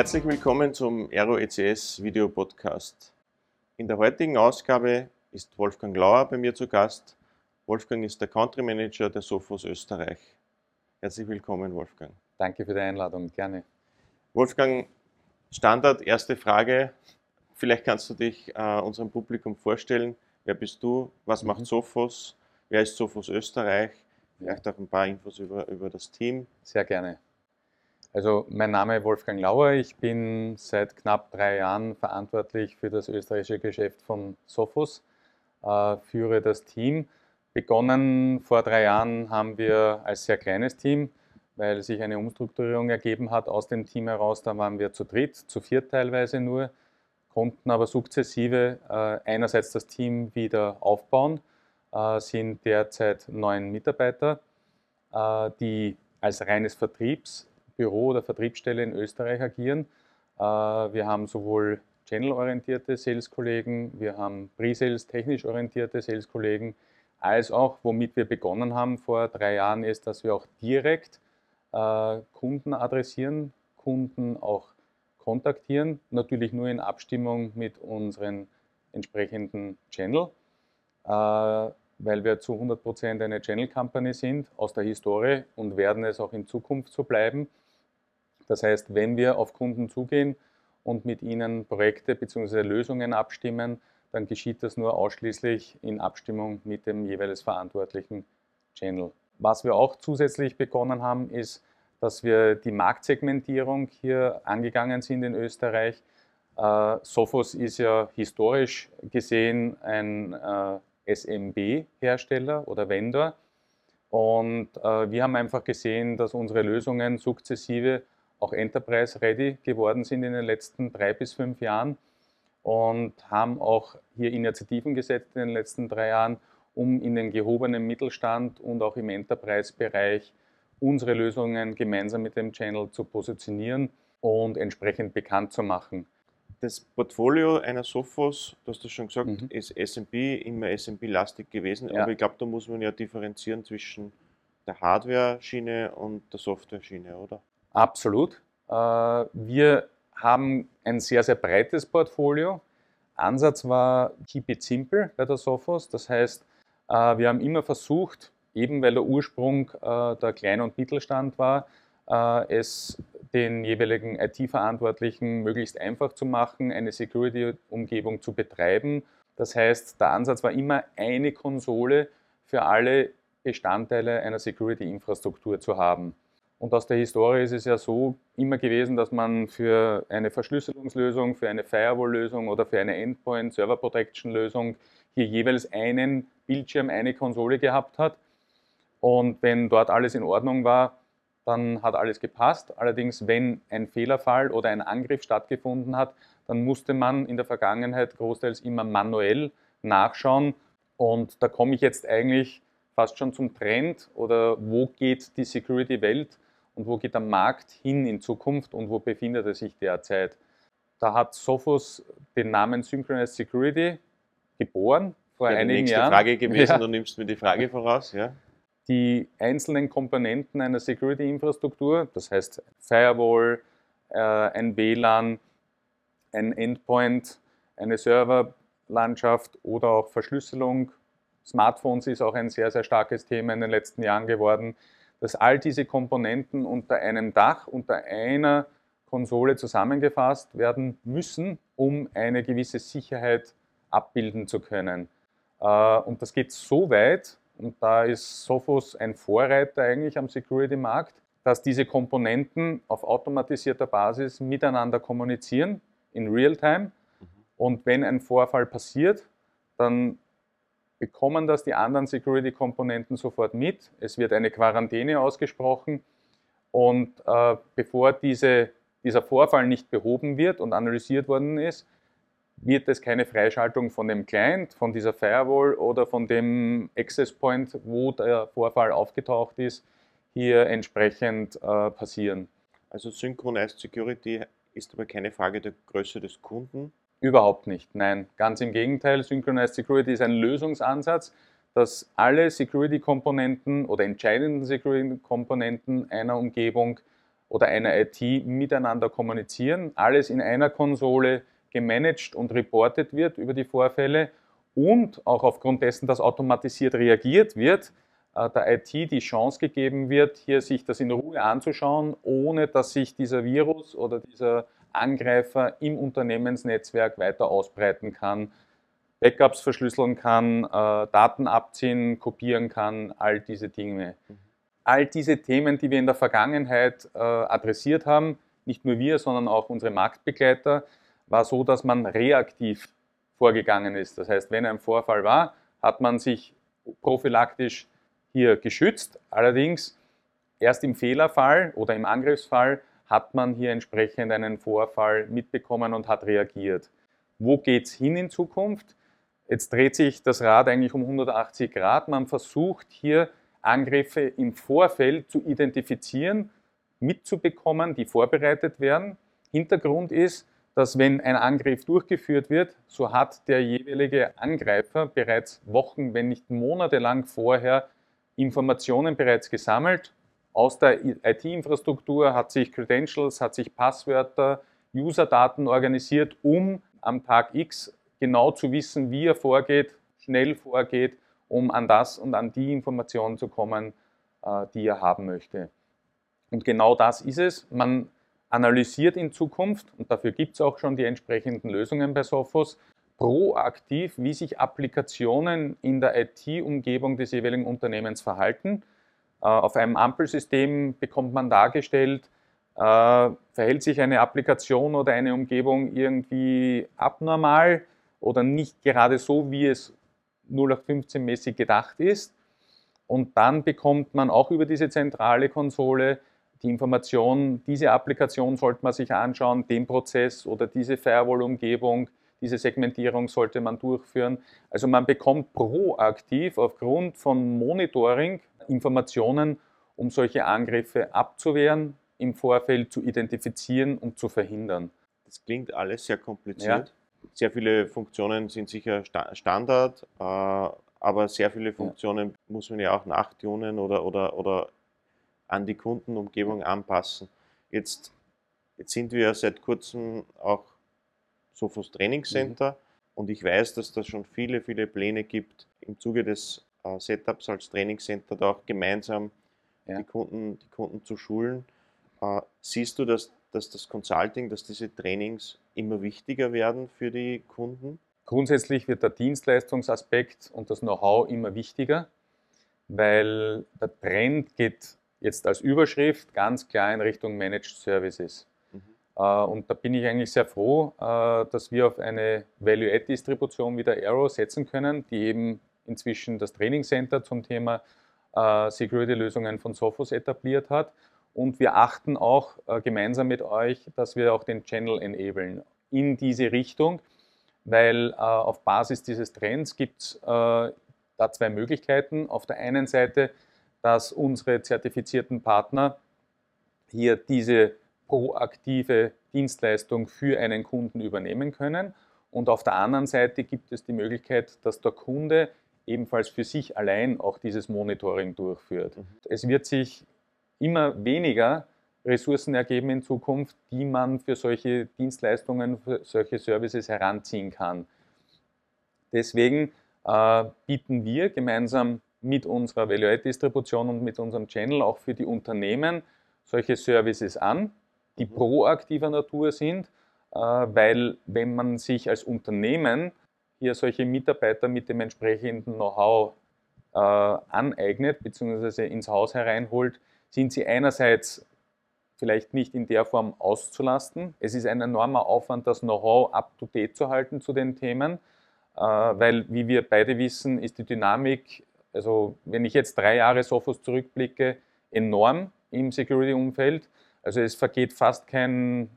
Herzlich willkommen zum Aero ECS Video Podcast. In der heutigen Ausgabe ist Wolfgang Lauer bei mir zu Gast. Wolfgang ist der Country Manager der Sophos Österreich. Herzlich willkommen, Wolfgang. Danke für die Einladung, gerne. Wolfgang, Standard, erste Frage. Vielleicht kannst du dich äh, unserem Publikum vorstellen. Wer bist du? Was mhm. macht Sophos? Wer ist Sophos Österreich? Vielleicht auch ein paar Infos über, über das Team. Sehr gerne. Also mein Name ist Wolfgang Lauer. Ich bin seit knapp drei Jahren verantwortlich für das österreichische Geschäft von Sophos, äh, führe das Team. Begonnen vor drei Jahren haben wir als sehr kleines Team, weil sich eine Umstrukturierung ergeben hat aus dem Team heraus. Da waren wir zu dritt, zu viert teilweise nur, konnten aber sukzessive äh, einerseits das Team wieder aufbauen äh, sind derzeit neun Mitarbeiter, äh, die als reines Vertriebsbüro oder Vertriebsstelle in Österreich agieren. Äh, wir haben sowohl channel-orientierte Sales-Kollegen, wir haben Pre-Sales technisch orientierte Sales-Kollegen, als auch, womit wir begonnen haben vor drei Jahren, ist, dass wir auch direkt Kunden adressieren, Kunden auch kontaktieren, natürlich nur in Abstimmung mit unseren entsprechenden Channel weil wir zu 100% eine Channel Company sind aus der Historie und werden es auch in Zukunft so bleiben. Das heißt, wenn wir auf Kunden zugehen und mit ihnen Projekte bzw. Lösungen abstimmen, dann geschieht das nur ausschließlich in Abstimmung mit dem jeweils verantwortlichen Channel. Was wir auch zusätzlich begonnen haben, ist, dass wir die Marktsegmentierung hier angegangen sind in Österreich. Äh, Sophos ist ja historisch gesehen ein äh, SMB-Hersteller oder Vendor. Und äh, wir haben einfach gesehen, dass unsere Lösungen sukzessive auch Enterprise-ready geworden sind in den letzten drei bis fünf Jahren und haben auch hier Initiativen gesetzt in den letzten drei Jahren, um in den gehobenen Mittelstand und auch im Enterprise-Bereich unsere Lösungen gemeinsam mit dem Channel zu positionieren und entsprechend bekannt zu machen das Portfolio einer Sophos, du hast das schon gesagt, mhm. ist S&P, immer S&P-lastig gewesen, ja. aber ich glaube, da muss man ja differenzieren zwischen der Hardware-Schiene und der Software-Schiene, oder? Absolut. Äh, wir haben ein sehr, sehr breites Portfolio. Ansatz war Keep it simple bei der Sophos, das heißt, äh, wir haben immer versucht, eben weil der Ursprung äh, der Klein- und Mittelstand war, es den jeweiligen IT-Verantwortlichen möglichst einfach zu machen, eine Security-Umgebung zu betreiben. Das heißt, der Ansatz war immer eine Konsole für alle Bestandteile einer Security-Infrastruktur zu haben. Und aus der Historie ist es ja so immer gewesen, dass man für eine Verschlüsselungslösung, für eine Firewall-Lösung oder für eine Endpoint-Server-Protection-Lösung hier jeweils einen Bildschirm, eine Konsole gehabt hat. Und wenn dort alles in Ordnung war, dann hat alles gepasst. Allerdings, wenn ein Fehlerfall oder ein Angriff stattgefunden hat, dann musste man in der Vergangenheit großteils immer manuell nachschauen. Und da komme ich jetzt eigentlich fast schon zum Trend oder wo geht die Security-Welt und wo geht der Markt hin in Zukunft und wo befindet er sich derzeit. Da hat Sophos den Namen Synchronized Security geboren vor ja, einigen die Jahren. Frage gewesen, ja. du nimmst mir die Frage voraus. Ja die einzelnen Komponenten einer Security-Infrastruktur, das heißt Firewall, äh, ein WLAN, ein Endpoint, eine Serverlandschaft oder auch Verschlüsselung. Smartphones ist auch ein sehr, sehr starkes Thema in den letzten Jahren geworden, dass all diese Komponenten unter einem Dach, unter einer Konsole zusammengefasst werden müssen, um eine gewisse Sicherheit abbilden zu können. Äh, und das geht so weit, und da ist Sophos ein Vorreiter eigentlich am Security-Markt, dass diese Komponenten auf automatisierter Basis miteinander kommunizieren in Realtime. Mhm. Und wenn ein Vorfall passiert, dann bekommen das die anderen Security-Komponenten sofort mit. Es wird eine Quarantäne ausgesprochen. Und äh, bevor diese, dieser Vorfall nicht behoben wird und analysiert worden ist, wird es keine Freischaltung von dem Client, von dieser Firewall oder von dem Access Point, wo der Vorfall aufgetaucht ist, hier entsprechend äh, passieren. Also Synchronized Security ist aber keine Frage der Größe des Kunden? Überhaupt nicht, nein. Ganz im Gegenteil, Synchronized Security ist ein Lösungsansatz, dass alle Security-Komponenten oder entscheidenden Security-Komponenten einer Umgebung oder einer IT miteinander kommunizieren, alles in einer Konsole gemanagt und reportet wird über die Vorfälle und auch aufgrund dessen, dass automatisiert reagiert wird, äh, der IT die Chance gegeben wird, hier sich das in Ruhe anzuschauen, ohne dass sich dieser Virus oder dieser Angreifer im Unternehmensnetzwerk weiter ausbreiten kann, Backups verschlüsseln kann, äh, Daten abziehen, kopieren kann, all diese Dinge. All diese Themen, die wir in der Vergangenheit äh, adressiert haben, nicht nur wir, sondern auch unsere Marktbegleiter, war so, dass man reaktiv vorgegangen ist. Das heißt, wenn ein Vorfall war, hat man sich prophylaktisch hier geschützt. Allerdings erst im Fehlerfall oder im Angriffsfall hat man hier entsprechend einen Vorfall mitbekommen und hat reagiert. Wo geht es hin in Zukunft? Jetzt dreht sich das Rad eigentlich um 180 Grad. Man versucht hier Angriffe im Vorfeld zu identifizieren, mitzubekommen, die vorbereitet werden. Hintergrund ist, dass wenn ein Angriff durchgeführt wird, so hat der jeweilige Angreifer bereits Wochen, wenn nicht Monate lang vorher Informationen bereits gesammelt aus der IT-Infrastruktur, hat sich Credentials, hat sich Passwörter, User-Daten organisiert, um am Tag X genau zu wissen, wie er vorgeht, schnell vorgeht, um an das und an die Informationen zu kommen, äh, die er haben möchte. Und genau das ist es. Man analysiert in Zukunft, und dafür gibt es auch schon die entsprechenden Lösungen bei Sophos, proaktiv, wie sich Applikationen in der IT-Umgebung des jeweiligen Unternehmens verhalten. Äh, auf einem Ampelsystem bekommt man dargestellt, äh, verhält sich eine Applikation oder eine Umgebung irgendwie abnormal oder nicht gerade so, wie es 0815-mäßig gedacht ist. Und dann bekommt man auch über diese zentrale Konsole die Information, diese Applikation sollte man sich anschauen, den Prozess oder diese Firewall-Umgebung, diese Segmentierung sollte man durchführen. Also man bekommt proaktiv aufgrund von Monitoring Informationen, um solche Angriffe abzuwehren, im Vorfeld zu identifizieren und zu verhindern. Das klingt alles sehr kompliziert. Ja. Sehr viele Funktionen sind sicher Standard, äh, aber sehr viele Funktionen ja. muss man ja auch nachtunen oder, oder, oder an die Kundenumgebung anpassen. Jetzt, jetzt sind wir seit kurzem auch Sophos Trainingscenter mhm. und ich weiß, dass da schon viele, viele Pläne gibt, im Zuge des Setups als Trainingscenter da auch gemeinsam ja. die, Kunden, die Kunden zu schulen. Äh, siehst du, dass, dass das Consulting, dass diese Trainings immer wichtiger werden für die Kunden? Grundsätzlich wird der Dienstleistungsaspekt und das Know-how immer wichtiger, weil der Trend geht jetzt als Überschrift ganz klar in Richtung Managed Services. Mhm. Äh, und da bin ich eigentlich sehr froh, äh, dass wir auf eine Value-Add-Distribution wie der Arrow setzen können, die eben inzwischen das Training Center zum Thema äh, Security-Lösungen von Sophos etabliert hat. Und wir achten auch gemeinsam mit euch, dass wir auch den Channel enablen in diese Richtung, weil auf Basis dieses Trends gibt es da zwei Möglichkeiten. Auf der einen Seite dass unsere zertifizierten Partner hier diese proaktive Dienstleistung für einen Kunden übernehmen können. Und auf der anderen Seite gibt es die Möglichkeit, dass der Kunde ebenfalls für sich allein auch dieses Monitoring durchführt. Mhm. Es wird sich immer weniger Ressourcen ergeben in Zukunft, die man für solche Dienstleistungen, für solche Services heranziehen kann. Deswegen äh, bieten wir gemeinsam mit unserer Value-Add-Distribution und mit unserem Channel auch für die Unternehmen solche Services an, die mhm. proaktiver Natur sind, äh, weil wenn man sich als Unternehmen hier solche Mitarbeiter mit dem entsprechenden Know-how äh, aneignet bzw. ins Haus hereinholt, sind sie einerseits vielleicht nicht in der Form auszulasten. Es ist ein enormer Aufwand, das Know-how up-to-date zu halten zu den Themen, äh, weil, wie wir beide wissen, ist die Dynamik also wenn ich jetzt drei Jahre Sophos zurückblicke, enorm im Security-Umfeld. Also es vergeht fast kein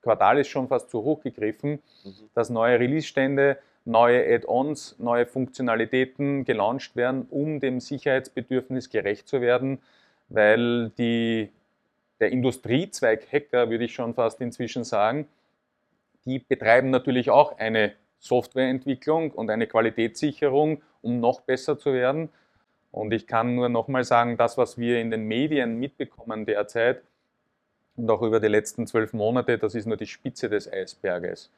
Quartal ist schon fast zu hoch gegriffen, mhm. dass neue Release-Stände, neue Add-ons, neue Funktionalitäten gelauncht werden, um dem Sicherheitsbedürfnis gerecht zu werden, weil die, der Industriezweig Hacker, würde ich schon fast inzwischen sagen, die betreiben natürlich auch eine Softwareentwicklung und eine Qualitätssicherung, um noch besser zu werden. Und ich kann nur nochmal sagen, das, was wir in den Medien mitbekommen derzeit, und auch über die letzten zwölf Monate, das ist nur die Spitze des Eisberges.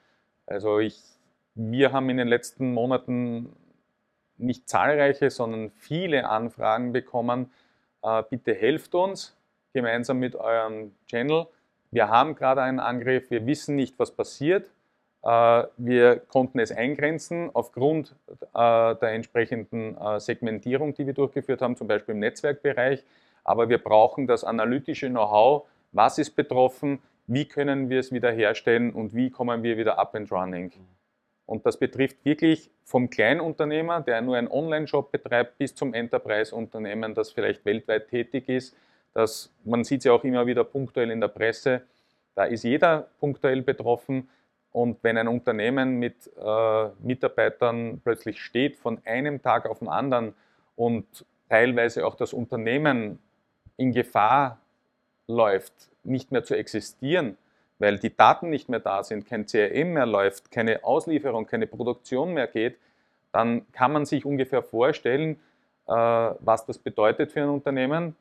Also ich, wir haben in den letzten Monaten nicht zahlreiche, sondern viele Anfragen bekommen. Äh, bitte helft uns gemeinsam mit eurem Channel. Wir haben gerade einen Angriff, wir wissen nicht, was passiert. Äh, wir konnten es eingrenzen aufgrund äh, der entsprechenden Segmentierung, die wir durchgeführt haben, zum Beispiel im Netzwerkbereich. Aber wir brauchen das analytische Know-how, was ist betroffen, wie können wir es wiederherstellen und wie kommen wir wieder up and running. Und das betrifft wirklich vom Kleinunternehmer, der nur einen Online-Shop betreibt, bis zum Enterprise-Unternehmen, das vielleicht weltweit tätig ist. Das, man sieht es ja auch immer wieder punktuell in der Presse. Da ist jeder punktuell betroffen. Und wenn ein Unternehmen mit äh, Mitarbeitern plötzlich steht, von einem Tag auf den anderen und teilweise auch das Unternehmen in Gefahr läuft, nicht mehr zu existieren, weil die Daten nicht mehr da sind, kein CRM mehr läuft, keine Auslieferung, keine Produktion mehr geht, dann kann man sich ungefähr vorstellen, äh, was das bedeutet für ein Unternehmen.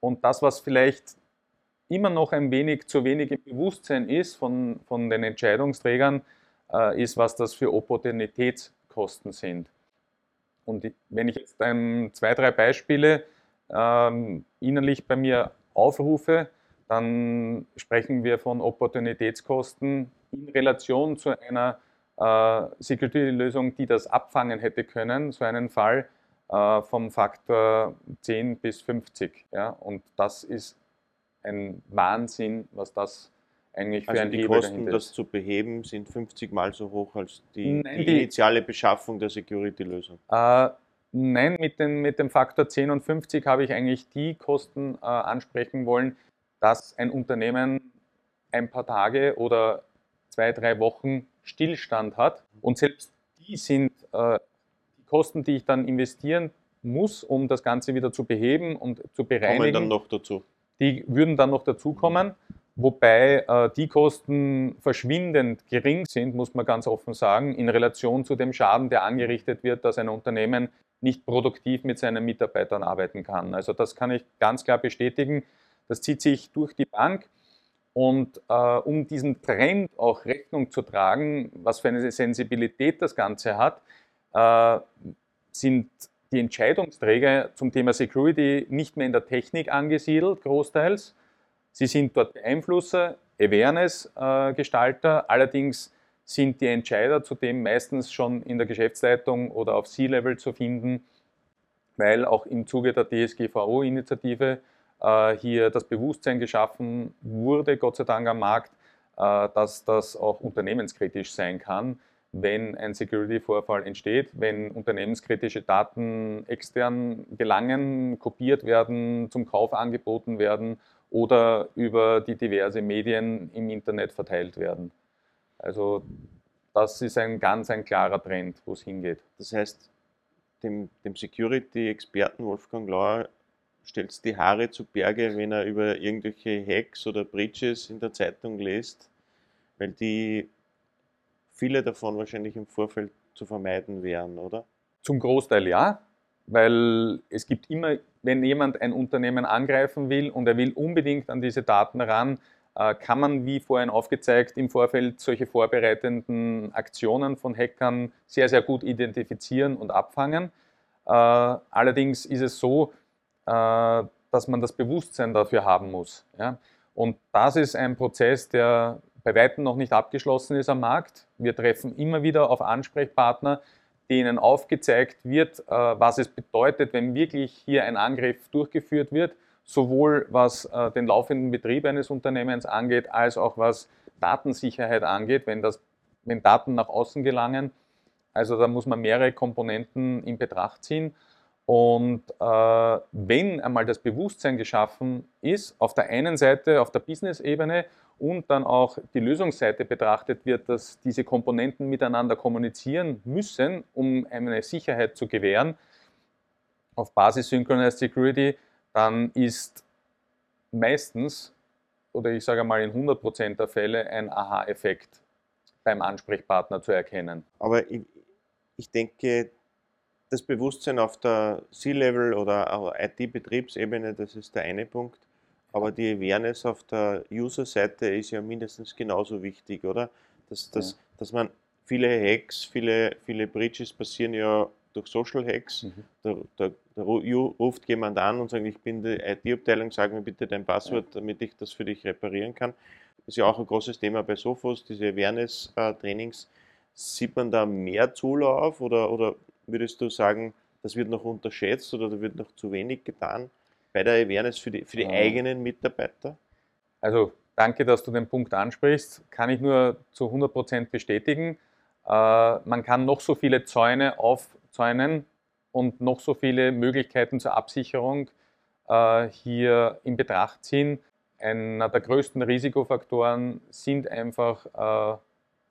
Und das, was vielleicht immer noch ein wenig zu wenig im Bewusstsein ist von, von den Entscheidungsträgern, äh, ist, was das für Opportunitätskosten sind. Und wenn ich jetzt ein, zwei, drei Beispiele ähm, innerlich bei mir aufrufe, dann sprechen wir von Opportunitätskosten in Relation zu einer äh, Security-Lösung, die das abfangen hätte können, so einen Fall äh, vom Faktor 10 bis 50. Ja? Und das ist ein Wahnsinn, was das eigentlich für also ein die Hebel Kosten, das zu beheben, sind 50 Mal so hoch als die, Nein, die die- initiale Beschaffung der Security-Lösung. Äh, nein, mit, den, mit dem Faktor 10 und 50 habe ich eigentlich die Kosten äh, ansprechen wollen, dass ein Unternehmen ein paar Tage oder zwei, drei Wochen Stillstand hat. Und selbst die sind äh, die Kosten, die ich dann investieren muss, um das Ganze wieder zu beheben und zu Kommen bereinigen dann noch dazu. die würden dann noch dazukommen, wobei äh, die Kosten verschwindend gering sind, muss man ganz offen sagen, in Relation zu dem Schaden, der angerichtet wird, dass ein Unternehmen nicht produktiv mit seinen Mitarbeitern arbeiten kann. Also das kann ich ganz klar bestätigen. Das zieht sich durch die Bank. Und äh, um diesen Trend auch Rechnung zu tragen, was für eine Sensibilität das Ganze hat, äh, sind die Entscheidungsträger zum Thema Security nicht mehr in der Technik angesiedelt, großteils. Sie sind dort Beeinflusser, Awareness-Gestalter, allerdings sind die Entscheider zudem meistens schon in der Geschäftsleitung oder auf C-Level zu finden, weil auch im Zuge der DSGVO-Initiative äh, hier das Bewusstsein geschaffen wurde, Gott sei Dank am Markt, äh, dass das auch unternehmenskritisch sein kann, wenn ein Security-Vorfall entsteht, wenn unternehmenskritische Daten extern gelangen, kopiert werden, zum Kauf angeboten werden oder über die diverse Medien im Internet verteilt werden. Also das ist ein ganz ein klarer Trend, wo es hingeht. Das heißt, dem, dem Security-Experten Wolfgang Lauer stellt es die Haare zu Berge, wenn er über irgendwelche Hacks oder Breaches in der Zeitung liest, weil die viele davon wahrscheinlich im Vorfeld zu vermeiden wären, oder? Zum Großteil ja, weil es gibt immer, wenn jemand ein Unternehmen angreifen will und er will unbedingt an diese Daten ran, äh, kann man, wie vorhin aufgezeigt, im Vorfeld solche vorbereitenden Aktionen von Hackern sehr, sehr gut identifizieren und abfangen. Äh, Allerdings ist es so, dass man das Bewusstsein dafür haben muss. ja. Und das ist ein Prozess, der bei weitem noch nicht abgeschlossen ist am Markt. Wir treffen immer wieder auf Ansprechpartner, denen aufgezeigt wird, äh, was es bedeutet, wenn wirklich hier ein Angriff durchgeführt wird, sowohl was äh, den laufenden Betrieb eines Unternehmens angeht, als auch was Datensicherheit angeht, wenn, das, wenn Daten nach außen gelangen. Also da muss man mehrere Komponenten in Betracht ziehen. Und äh, wenn einmal das Bewusstsein geschaffen ist, auf der einen Seite, auf der Business-Ebene und dann auch die Lösungsseite betrachtet wird, dass diese Komponenten miteinander kommunizieren müssen, um eine Sicherheit zu gewähren, auf Basis Synchronized Security, dann ist meistens, oder ich sage mal in 100% der Fälle, ein Aha-Effekt beim Ansprechpartner zu erkennen. Aber ich, ich denke, das Bewusstsein auf der C-Level oder IT-Betriebsebene, das ist der eine Punkt. Aber die Awareness auf der User-Seite ist ja mindestens genauso wichtig, oder? Dass, dass, ja. dass man viele Hacks, viele, viele Bridges passieren ja durch Social Hacks. Mhm. Da, da, da, ruft jemand an und sagt, ich bin die IT-Abteilung, sag mir bitte dein Passwort, ja. damit ich das für dich reparieren kann. Das ist ja auch ein großes Thema bei Sophos, diese Awareness-Trainings. Sieht man da mehr Zulauf oder, oder würdest du sagen, das wird noch unterschätzt oder da wird noch zu wenig getan bei der Awareness für die, für die eigenen Mitarbeiter? Also danke, dass du den Punkt ansprichst. Kann ich nur zu 100% bestätigen. Äh, man kann noch so viele Zäune aufzäunen und noch so viele Möglichkeiten zur Absicherung äh, hier in Betracht ziehen. Einer der größten Risikofaktoren sind einfach, äh,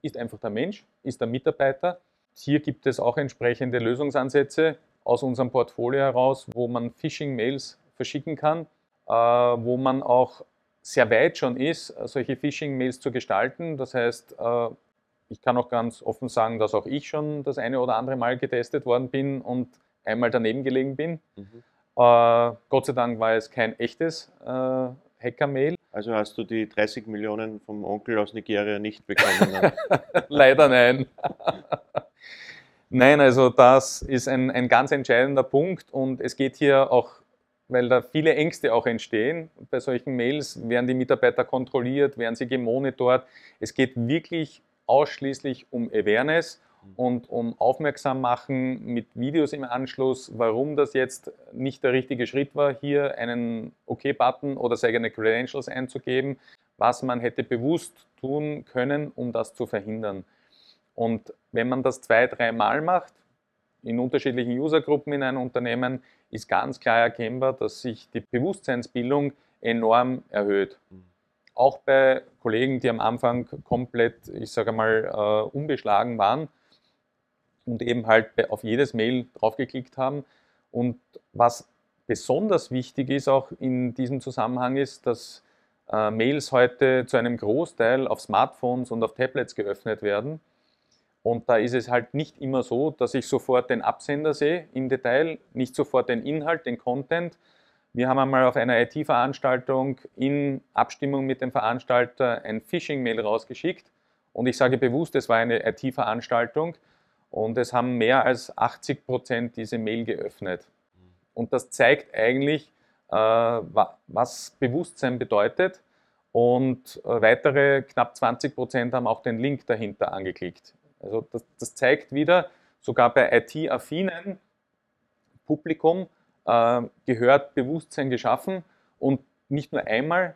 ist einfach der Mensch, ist der Mitarbeiter. Hier gibt es auch entsprechende Lösungsansätze aus unserem Portfolio heraus, wo man Phishing-Mails verschicken kann, wo man auch sehr weit schon ist, solche Phishing-Mails zu gestalten. Das heißt, ich kann auch ganz offen sagen, dass auch ich schon das eine oder andere Mal getestet worden bin und einmal daneben gelegen bin. Mhm. Äh, Gott sei Dank war es kein echtes äh, Hacker-Mail. Also hast du die 30 Millionen vom Onkel aus Nigeria nicht bekommen? Leider nein. nein, also das ist ein, ein ganz entscheidender Punkt und es geht hier auch weil da viele Ängste auch entstehen. Bei solchen Mails werden die Mitarbeiter kontrolliert, werden sie gemonitort. Es geht wirklich ausschließlich um Awareness und um Aufmerksam machen mit Videos im Anschluss, warum das jetzt nicht der richtige Schritt war, hier einen OK-Button oder seine Credentials einzugeben, was man hätte bewusst tun können, um das zu verhindern. Und wenn man das zwei, dreimal macht, in unterschiedlichen Usergruppen in einem Unternehmen, ist ganz klar erkennbar, dass sich die Bewusstseinsbildung enorm erhöht. Mhm auch bei Kollegen, die am Anfang komplett, ich sage mal, äh, unbeschlagen waren und eben halt auf jedes Mail draufgeklickt haben. Und was besonders wichtig ist auch in diesem Zusammenhang ist, dass äh, Mails heute zu einem Großteil auf Smartphones und auf Tablets geöffnet werden. Und da ist es halt nicht immer so, dass ich sofort den Absender sehe im Detail, nicht sofort den Inhalt, den Content, wir haben einmal auf einer IT-Veranstaltung in Abstimmung mit dem Veranstalter ein Phishing-Mail rausgeschickt. Und ich sage bewusst, es war eine IT-Veranstaltung und es haben mehr als 80 Prozent diese Mail geöffnet. Und das zeigt eigentlich, äh, was Bewusstsein bedeutet. Und äh, weitere knapp 20 Prozent haben auch den Link dahinter angeklickt. Also das, das zeigt wieder, sogar bei IT-affinen Publikum, äh, gehört Bewusstsein geschaffen und nicht nur einmal,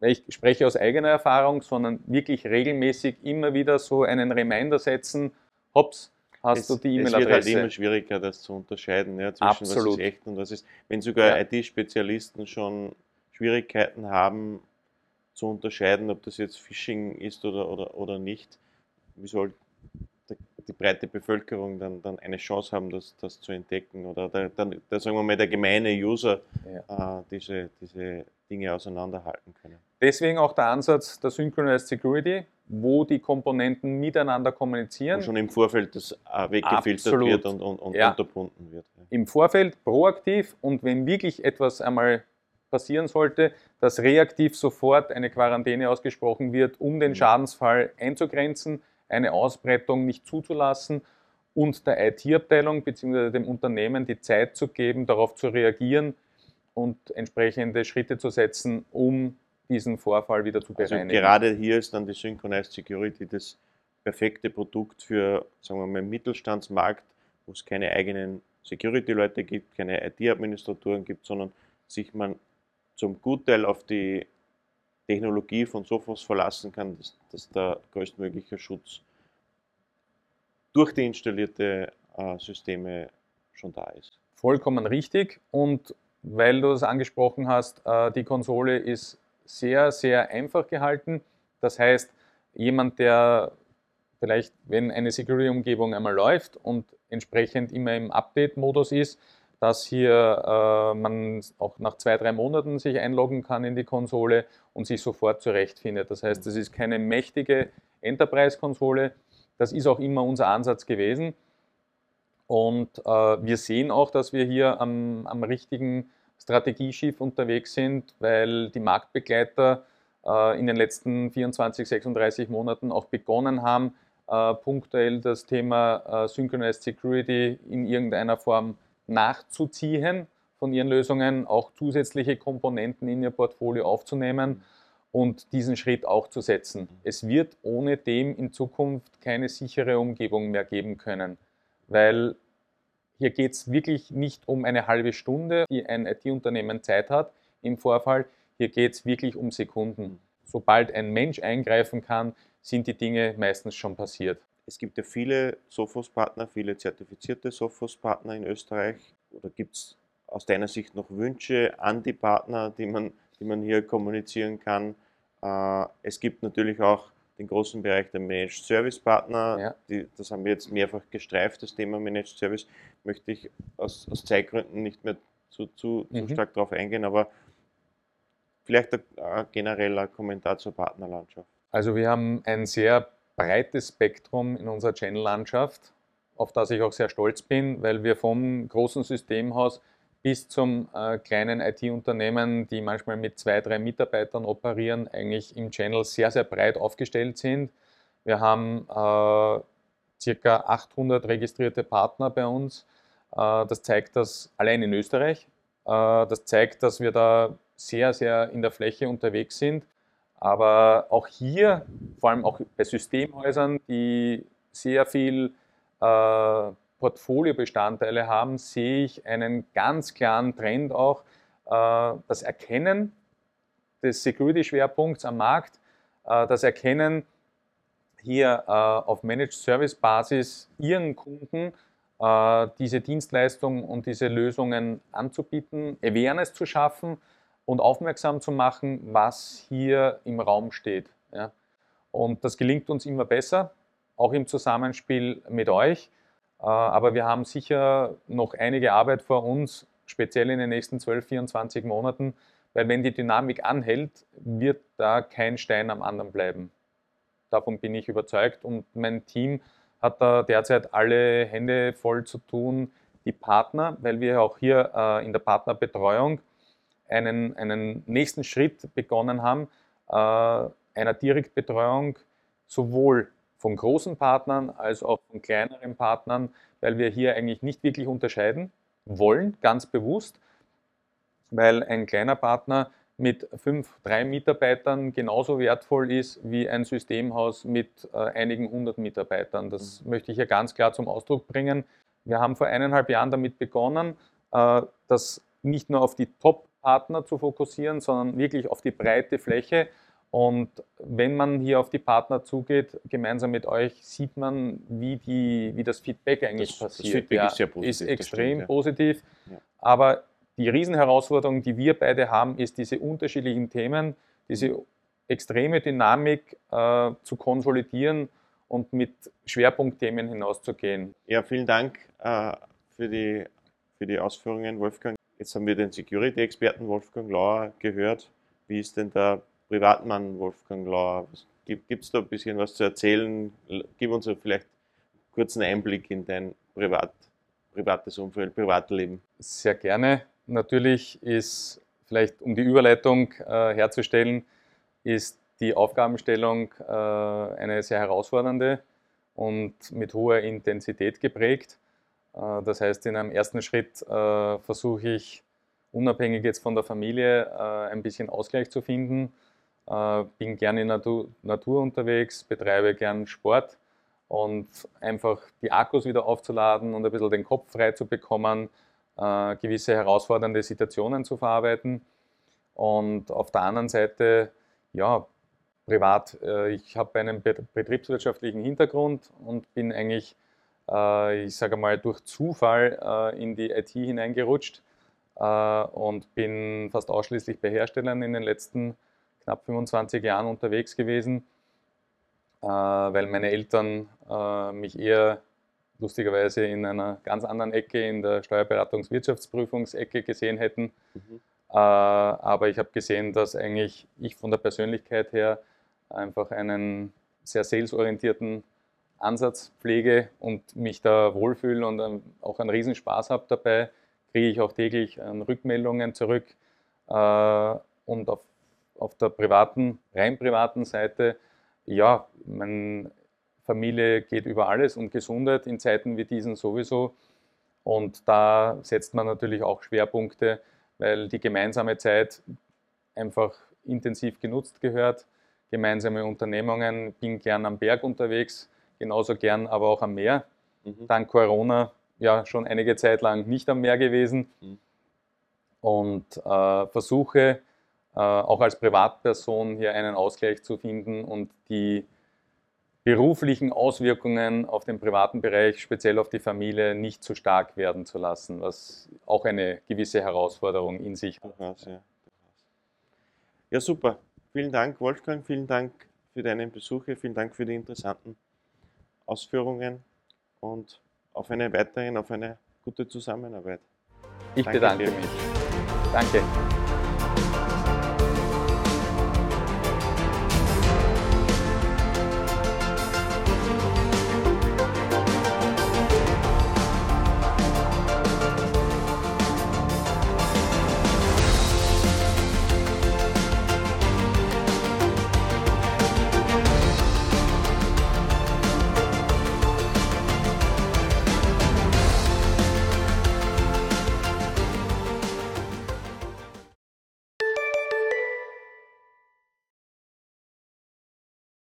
weil ich spreche aus eigener Erfahrung, sondern wirklich regelmäßig immer wieder so einen Reminder setzen, hops, hast es, du die E-Mail-Adresse. Es wird halt immer schwieriger, das zu unterscheiden ja, zwischen Absolut. was ist echt und was ist. Wenn sogar ja. IT-Spezialisten schon Schwierigkeiten haben zu unterscheiden, ob das jetzt Phishing ist oder, oder, oder nicht, wie soll die breite Bevölkerung dann, dann eine Chance haben, das, das zu entdecken oder der, dann, der, sagen wir mal, der gemeine User ja. äh, diese, diese Dinge auseinanderhalten können. Deswegen auch der Ansatz der Synchronized Security, wo die Komponenten miteinander kommunizieren. Wo schon im Vorfeld das äh, weggefiltert Absolut. wird und, und, und ja. unterbunden wird. Ja. Im Vorfeld proaktiv und wenn wirklich etwas einmal passieren sollte, dass reaktiv sofort eine Quarantäne ausgesprochen wird, um den mhm. Schadensfall einzugrenzen eine Ausbreitung nicht zuzulassen und der IT-Abteilung bzw. dem Unternehmen die Zeit zu geben, darauf zu reagieren und entsprechende Schritte zu setzen, um diesen Vorfall wieder zu also bereinigen. Also gerade hier ist dann die Synchronized Security das perfekte Produkt für, sagen wir mal, Mittelstandsmarkt, wo es keine eigenen Security-Leute gibt, keine IT-Administratoren gibt, sondern sich man zum Gutteil auf die Technologie von Sophos verlassen kann, dass, dass der größtmögliche Schutz durch die installierte äh, Systeme schon da ist. Vollkommen richtig. Und weil du es angesprochen hast, äh, die Konsole ist sehr, sehr einfach gehalten. Das heißt, jemand, der vielleicht, wenn eine Security-Umgebung einmal läuft und entsprechend immer im Update-Modus ist, dass hier äh, man auch nach zwei, drei Monaten sich einloggen kann in die Konsole und sich sofort zurechtfindet. Das heißt, es ist keine mächtige Enterprise-Konsole. Das ist auch immer unser Ansatz gewesen. Und äh, wir sehen auch, dass wir hier am, am richtigen strategieschief unterwegs sind, weil die Marktbegleiter äh, in den letzten 24, 36 Monaten auch begonnen haben, äh, punktuell das Thema äh, Synchronized Security in irgendeiner Form nachzuziehen von ihren Lösungen, auch zusätzliche Komponenten in ihr Portfolio aufzunehmen und diesen Schritt auch zu setzen. Es wird ohne dem in Zukunft keine sichere Umgebung mehr geben können, weil hier geht es wirklich nicht um eine halbe Stunde, die ein IT-Unternehmen Zeit hat im Vorfall. Hier geht es wirklich um Sekunden. Sobald ein Mensch eingreifen kann, sind die Dinge meistens schon passiert. Es gibt ja viele Sophos-Partner, viele zertifizierte Sophos-Partner in Österreich. Oder gibt es aus deiner Sicht noch Wünsche an die Partner, die man, die man hier kommunizieren kann? Äh, es gibt natürlich auch den großen Bereich der Managed Service Partner. Ja. Die, das haben wir jetzt mehrfach gestreift, das Thema Managed Service. Möchte ich aus, aus Zeitgründen nicht mehr zu, zu, mhm. zu stark darauf eingehen, aber vielleicht ein, ein genereller Kommentar zur Partnerlandschaft. Also wir haben ein sehr breites Spektrum in unserer Channel-Landschaft, auf das ich auch sehr stolz bin, weil wir vom großen Systemhaus bis zum äh, kleinen IT-Unternehmen, die manchmal mit zwei, drei Mitarbeitern operieren, eigentlich im Channel sehr, sehr breit aufgestellt sind. Wir haben äh, circa 800 registrierte Partner bei uns. Äh, das zeigt das allein in Österreich. Äh, das zeigt, dass wir da sehr, sehr in der Fläche unterwegs sind. Aber auch hier, vor allem auch bei Systemhäusern, die sehr viel äh, Portfoliobestandteile haben, sehe ich einen ganz klaren Trend auch, äh, das Erkennen des Security-Schwerpunkts am Markt, äh, das Erkennen hier äh, auf Managed Service Basis ihren Kunden äh, diese Dienstleistung und diese Lösungen anzubieten, Awareness zu schaffen, und aufmerksam zu machen, was hier im Raum steht. Ja. Und das gelingt uns immer besser, auch im Zusammenspiel mit euch. Äh, aber wir haben sicher noch einige Arbeit vor uns, speziell in den nächsten 12, 24 Monaten, weil wenn die Dynamik anhält, wird da kein Stein am anderen bleiben. Davon bin ich überzeugt und mein Team hat da derzeit alle Hände voll zu tun, die Partner, weil wir auch hier äh, in der Partnerbetreuung einen, einen nächsten Schritt begonnen haben, äh, einer Direktbetreuung sowohl von großen Partnern als auch von kleineren Partnern, weil wir hier eigentlich nicht wirklich unterscheiden wollen, ganz bewusst, weil ein kleiner Partner mit fünf, drei Mitarbeitern genauso wertvoll ist wie ein Systemhaus mit äh, einigen hundert Mitarbeitern. Das mhm. möchte ich hier ganz klar zum Ausdruck bringen. Wir haben vor eineinhalb Jahren damit begonnen, äh, das nicht nur auf die Top Partner zu fokussieren, sondern wirklich auf die breite Fläche. Und wenn man hier auf die Partner zugeht, gemeinsam mit euch, sieht man, wie, die, wie das Feedback eigentlich das, passiert. Das Feedback ja, ist sehr positiv. Ist extrem stimmt, ja. positiv. Ja. Aber die Riesenherausforderung, die wir beide haben, ist diese unterschiedlichen Themen, diese extreme Dynamik äh, zu konsolidieren und mit Schwerpunktthemen hinauszugehen. Ja, vielen Dank äh, für, die, für die Ausführungen, Wolfgang. Jetzt haben wir den Security-Experten Wolfgang Lauer gehört. Wie ist denn der Privatmann Wolfgang Lauer? Gibt es da ein bisschen was zu erzählen? Gib uns vielleicht einen kurzen Einblick in dein Privat, privates Umfeld, Privatleben. Sehr gerne. Natürlich ist, vielleicht um die Überleitung äh, herzustellen, ist die Aufgabenstellung äh, eine sehr herausfordernde und mit hoher Intensität geprägt. Äh, das heißt, in einem ersten Schritt äh, versuche ich, unabhängig jetzt von der Familie, äh, ein bisschen Ausgleich zu finden. Bin gerne in Natur, Natur unterwegs, betreibe gern Sport und einfach die Akkus wieder aufzuladen und ein bisschen den Kopf frei zu bekommen, gewisse herausfordernde Situationen zu verarbeiten. Und auf der anderen Seite, ja, privat, ich habe einen betriebswirtschaftlichen Hintergrund und bin eigentlich äh, ich sage mal, durch Zufall äh, in die IT hineingerutscht äh, und bin fast ausschließlich bei Herstellern in den letzten knapp 25 Jahren unterwegs gewesen, weil meine Eltern mich eher lustigerweise in einer ganz anderen Ecke, in der Steuerberatungs-Wirtschaftsprüfungsecke gesehen hätten. Mhm. aber ich habe gesehen, dass eigentlich ich von der Persönlichkeit her einfach einen sehr salesorientierten Ansatz pflege und mich da wohlfühle und auch einen Riesenspaß habe dabei, kriege ich auch täglich äh, Rückmeldungen zurück. Äh, und auf, auf der privaten, rein privaten Seite, ja, meine Familie geht über alles und Gesundheit in Zeiten wie diesen sowieso. Und da setzt man natürlich auch Schwerpunkte, weil die gemeinsame Zeit einfach intensiv genutzt gehört. Gemeinsame Unternehmungen, bin gern am Berg unterwegs, genauso gern aber auch am Meer. Mhm. Dank Corona ja schon einige Zeit lang nicht am Meer gewesen mhm. und äh, versuche äh, auch als Privatperson hier einen Ausgleich zu finden und die beruflichen Auswirkungen auf den privaten Bereich, speziell auf die Familie, nicht zu stark werden zu lassen, was auch eine gewisse Herausforderung in sich hat. Ja. super. Vielen Dank, Wolfgang. Vielen Dank für deinen Besuch. Vielen Dank für die interessanten Ausführungen und auf eine weiterhin, auf eine gute Zusammenarbeit. Ich Danke bedanke dir. mich. Danke.